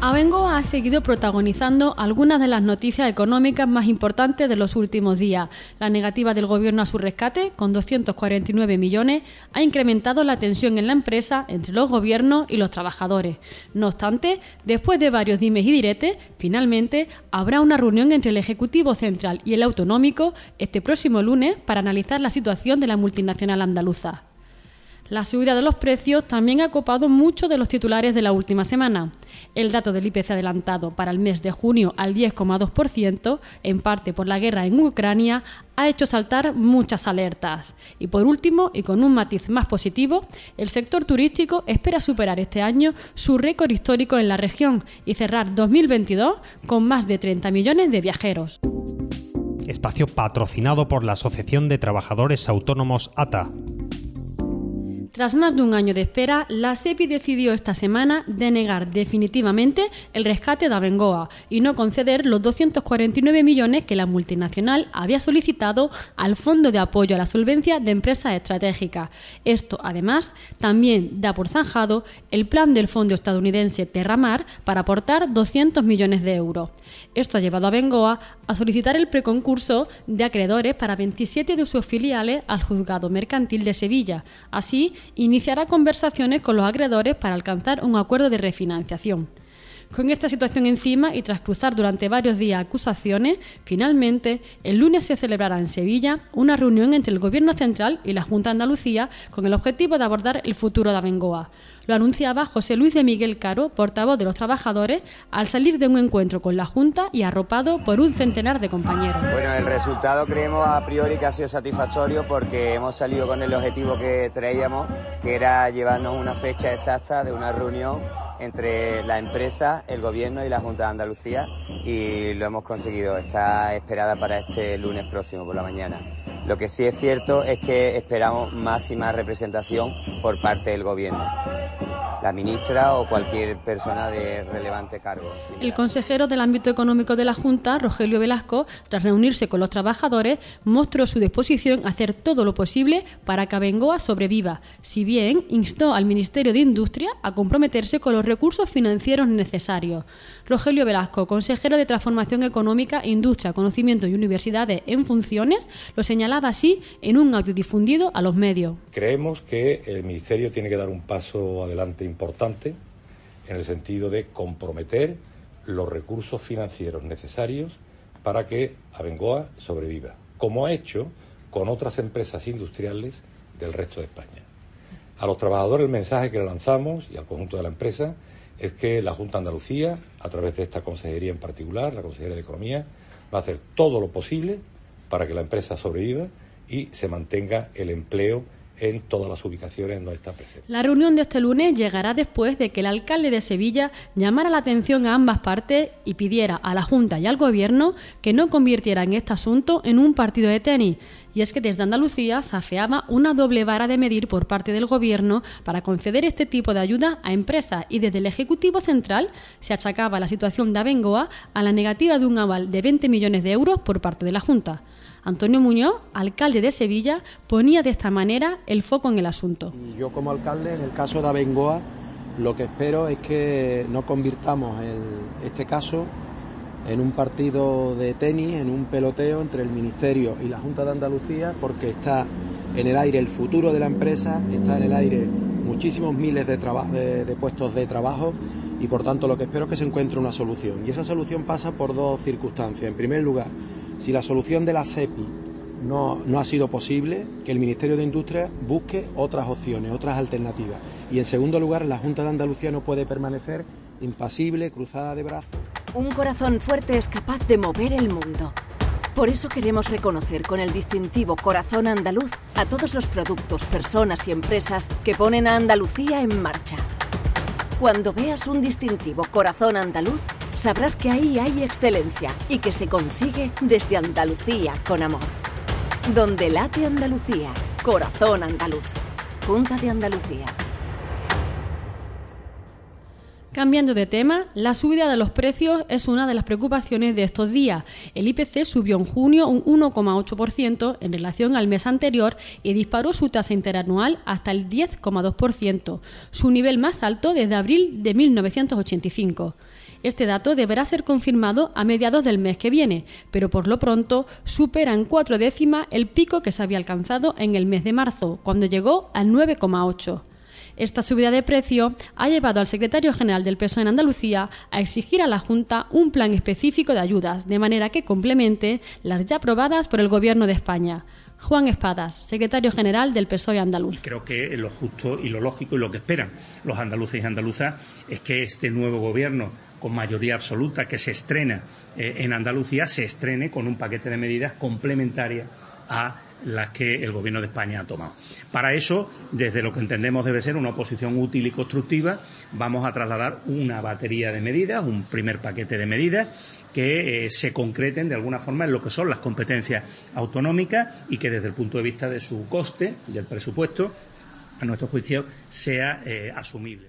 Abengoa ha seguido protagonizando algunas de las noticias económicas más importantes de los últimos días. La negativa del gobierno a su rescate, con 249 millones, ha incrementado la tensión en la empresa entre los gobiernos y los trabajadores. No obstante, después de varios dimes y diretes, finalmente habrá una reunión entre el Ejecutivo Central y el Autonómico este próximo lunes para analizar la situación de la multinacional andaluza. La subida de los precios también ha copado muchos de los titulares de la última semana. El dato del IPC adelantado para el mes de junio al 10,2%, en parte por la guerra en Ucrania, ha hecho saltar muchas alertas. Y por último, y con un matiz más positivo, el sector turístico espera superar este año su récord histórico en la región y cerrar 2022 con más de 30 millones de viajeros. Espacio patrocinado por la Asociación de Trabajadores Autónomos ATA. Tras más de un año de espera, la SEPI decidió esta semana denegar definitivamente el rescate de Abengoa y no conceder los 249 millones que la multinacional había solicitado al Fondo de Apoyo a la Solvencia de Empresas Estratégicas. Esto, además, también da por zanjado el plan del fondo estadounidense Terramar para aportar 200 millones de euros. Esto ha llevado a Abengoa a solicitar el preconcurso de acreedores para 27 de sus filiales al Juzgado Mercantil de Sevilla. Así, iniciará conversaciones con los acreedores para alcanzar un acuerdo de refinanciación. Con esta situación encima y tras cruzar durante varios días acusaciones, finalmente el lunes se celebrará en Sevilla una reunión entre el Gobierno Central y la Junta de Andalucía con el objetivo de abordar el futuro de Abengoa. Lo anunciaba José Luis de Miguel Caro, portavoz de los trabajadores, al salir de un encuentro con la Junta y arropado por un centenar de compañeros. Bueno, el resultado creemos a priori que ha sido satisfactorio porque hemos salido con el objetivo que traíamos, que era llevarnos una fecha exacta de una reunión entre la empresa, el gobierno y la Junta de Andalucía y lo hemos conseguido. Está esperada para este lunes próximo por la mañana. Lo que sí es cierto es que esperamos máxima representación por parte del gobierno la ministra o cualquier persona de relevante cargo. El consejero del ámbito económico de la Junta, Rogelio Velasco, tras reunirse con los trabajadores, mostró su disposición a hacer todo lo posible para que Abengoa sobreviva, si bien instó al Ministerio de Industria a comprometerse con los recursos financieros necesarios. Rogelio Velasco, consejero de Transformación Económica, Industria, Conocimiento y Universidades en funciones, lo señalaba así en un audio difundido a los medios. Creemos que el Ministerio tiene que dar un paso adelante importante en el sentido de comprometer los recursos financieros necesarios para que Abengoa sobreviva, como ha hecho con otras empresas industriales del resto de España. A los trabajadores el mensaje que le lanzamos y al conjunto de la empresa es que la Junta de Andalucía, a través de esta consejería en particular, la Consejería de Economía, va a hacer todo lo posible para que la empresa sobreviva y se mantenga el empleo en todas las ubicaciones no está presente. La reunión de este lunes llegará después de que el alcalde de Sevilla llamara la atención a ambas partes y pidiera a la Junta y al Gobierno que no convirtieran este asunto en un partido de tenis. Y es que desde Andalucía se afeaba una doble vara de medir por parte del Gobierno para conceder este tipo de ayuda a empresas y desde el Ejecutivo Central se achacaba la situación de Abengoa a la negativa de un aval de 20 millones de euros por parte de la Junta. Antonio Muñoz, alcalde de Sevilla, ponía de esta manera el foco en el asunto. yo como alcalde, en el caso de Abengoa, lo que espero es que no convirtamos este caso en un partido de tenis, en un peloteo entre el Ministerio y la Junta de Andalucía, porque está en el aire el futuro de la empresa, está en el aire muchísimos miles de, de, puestos de trabajo y por tanto lo que espero es que se encuentre una solución. Y esa solución pasa por dos circunstancias. En primer lugar, si la solución de la SEPI no, no, ha sido posible, que el Ministerio de Industria busque otras opciones, otras alternativas. Y en segundo lugar, la Junta de Andalucía no puede permanecer impasible, cruzada de brazos. Un corazón fuerte es capaz de mover el mundo. Por eso queremos reconocer con el distintivo Corazón Andaluz a todos los productos, personas y empresas que ponen a Andalucía en marcha. Cuando veas un distintivo Corazón Andaluz, sabrás que ahí hay excelencia y que se consigue desde Andalucía con amor. Donde late Andalucía, corazón andaluz. Junta de Andalucía. Cambiando de tema, la subida de los precios es una de las preocupaciones de estos días. El IPC subió en junio un 1,8% en relación al mes anterior y disparó su tasa interanual hasta el 10,2%, su nivel más alto desde abril de 1985. Este dato deberá ser confirmado a mediados del mes que viene, pero por lo pronto supera en cuatro décimas el pico que se había alcanzado en el mes de marzo, cuando llegó al 9,8. Esta subida de precio ha llevado al secretario general del PSOE en Andalucía a exigir a la Junta un plan específico de ayudas, de manera que complemente las ya aprobadas por el Gobierno de España. Juan Espadas, secretario general del PSOE andaluz. Creo que lo justo y lo lógico y lo que esperan los andaluces y andaluzas es que este nuevo gobierno con mayoría absoluta que se estrena eh, en Andalucía se estrene con un paquete de medidas complementarias a las que el Gobierno de España ha tomado. Para eso, desde lo que entendemos debe ser una oposición útil y constructiva, vamos a trasladar una batería de medidas, un primer paquete de medidas que eh, se concreten de alguna forma en lo que son las competencias autonómicas y que desde el punto de vista de su coste, del presupuesto, a nuestro juicio, sea eh, asumible.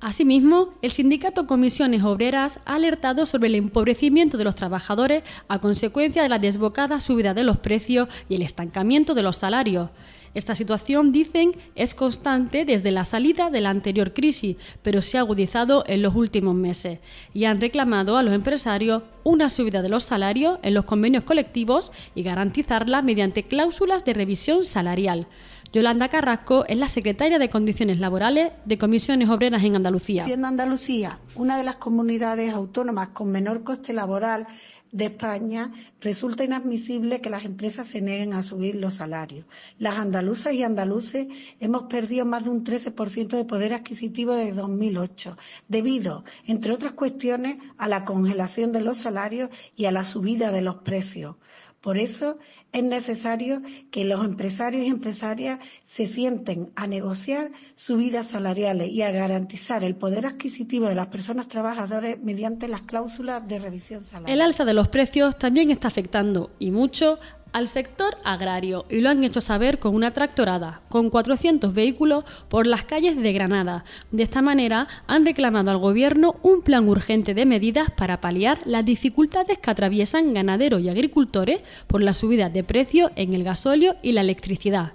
Asimismo, el sindicato Comisiones Obreras ha alertado sobre el empobrecimiento de los trabajadores a consecuencia de la desbocada subida de los precios y el estancamiento de los salarios. Esta situación, dicen, es constante desde la salida de la anterior crisis, pero se ha agudizado en los últimos meses y han reclamado a los empresarios una subida de los salarios en los convenios colectivos y garantizarla mediante cláusulas de revisión salarial. Yolanda Carrasco es la secretaria de Condiciones Laborales de Comisiones Obreras en Andalucía. Siendo Andalucía una de las comunidades autónomas con menor coste laboral de España, resulta inadmisible que las empresas se nieguen a subir los salarios. Las andaluzas y andaluces hemos perdido más de un 13% de poder adquisitivo desde 2008, debido, entre otras cuestiones, a la congelación de los salarios y a la subida de los precios. Por eso es necesario que los empresarios y empresarias se sienten a negociar subidas salariales y a garantizar el poder adquisitivo de las personas trabajadoras mediante las cláusulas de revisión salarial. El alza de los precios también está afectando y mucho al sector agrario y lo han hecho saber con una tractorada, con 400 vehículos por las calles de Granada. De esta manera han reclamado al Gobierno un plan urgente de medidas para paliar las dificultades que atraviesan ganaderos y agricultores por la subida de precios en el gasóleo y la electricidad.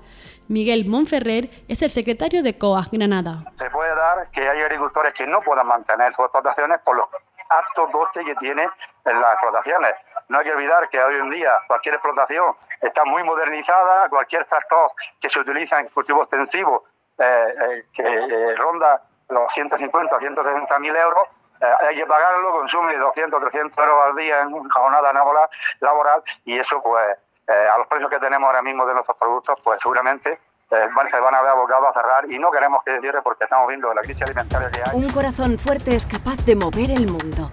Miguel Monferrer es el secretario de COAS Granada. Se puede dar que hay agricultores que no puedan mantener sus explotaciones por los altos costes que tienen en las explotaciones no hay que olvidar que hoy en día cualquier explotación está muy modernizada, cualquier tractor que se utiliza en cultivo extensivo eh, eh, que eh, ronda los 150 o 160 mil euros, hay que pagarlo, consume 200 o 300 euros al día en una jornada laboral y eso pues a los precios que tenemos ahora mismo de nuestros productos pues seguramente se van a ver abocados a cerrar y no queremos que cierre porque estamos viendo la crisis alimentaria que hay. Un corazón fuerte es capaz de mover el mundo.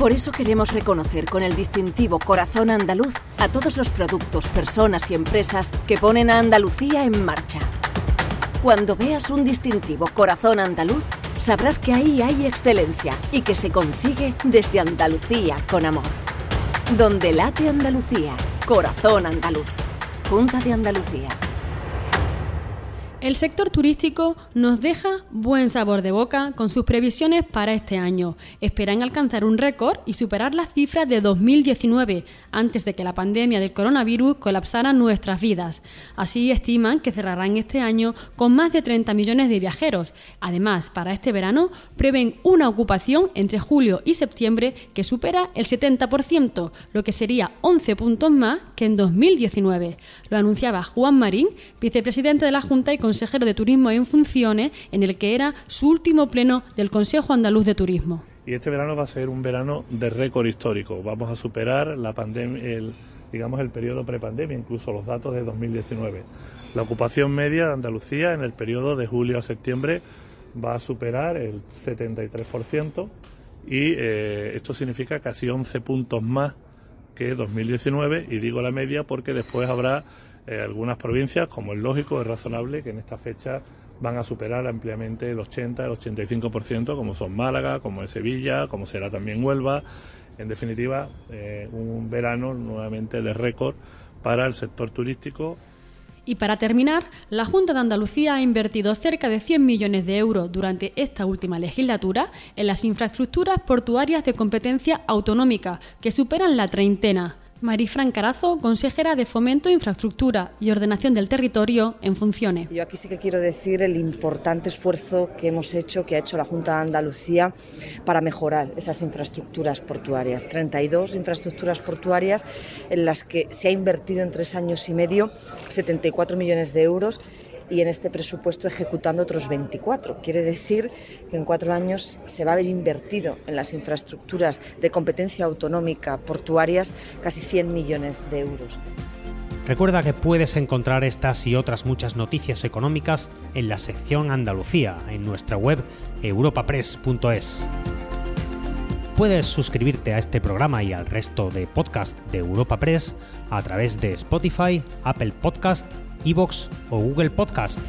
Por eso queremos reconocer con el distintivo Corazón Andaluz a todos los productos, personas y empresas que ponen a Andalucía en marcha. Cuando veas un distintivo Corazón Andaluz, sabrás que ahí hay excelencia y que se consigue desde Andalucía con amor. Donde late Andalucía, Corazón Andaluz. Junta de Andalucía. El sector turístico nos deja buen sabor de boca con sus previsiones para este año. Esperan alcanzar un récord y superar las cifras de 2019, antes de que la pandemia del coronavirus colapsara nuestras vidas. Así estiman que cerrarán este año con más de 30 millones de viajeros. Además, para este verano prevén una ocupación entre julio y septiembre que supera el 70%, lo que sería 11 puntos más que en 2019. Lo anunciaba Juan Marín, vicepresidente de la Junta y consejero de Turismo en funciones, en el que era su último pleno del Consejo Andaluz de Turismo. Y este verano va a ser un verano de récord histórico. Vamos a superar la pandemia, el, digamos el periodo prepandemia, incluso los datos de 2019. La ocupación media de Andalucía en el periodo de julio a septiembre va a superar el 73% y eh, esto significa casi 11 puntos más que 2019 y digo la media porque después habrá eh, algunas provincias, como es lógico, es razonable, que en esta fecha van a superar ampliamente el 80, el 85%, como son Málaga, como es Sevilla, como será también Huelva. En definitiva, eh, un verano nuevamente de récord para el sector turístico Y para terminar, la Junta de Andalucía ha invertido cerca de 100 millones de euros durante esta última legislatura en las infraestructuras portuarias de competencia autonómica, que superan la treintena. Marifran Carazo, consejera de Fomento, Infraestructura y Ordenación del Territorio en funciones. Yo aquí sí que quiero decir el importante esfuerzo que hemos hecho, que ha hecho la Junta de Andalucía para mejorar esas infraestructuras portuarias. 32 infraestructuras portuarias en las que se ha invertido en tres años y medio 74 millones de euros y en este presupuesto ejecutando otros 24. Quiere decir que en cuatro años se va a haber invertido en las infraestructuras de competencia autonómica portuarias casi 100 millones de euros. Recuerda que puedes encontrar estas y otras muchas noticias económicas en la sección Andalucía en nuestra web europapress.es. Puedes suscribirte a este programa y al resto de podcast de Europa Press a través de Spotify, Apple Podcast, Evox o Google Podcast.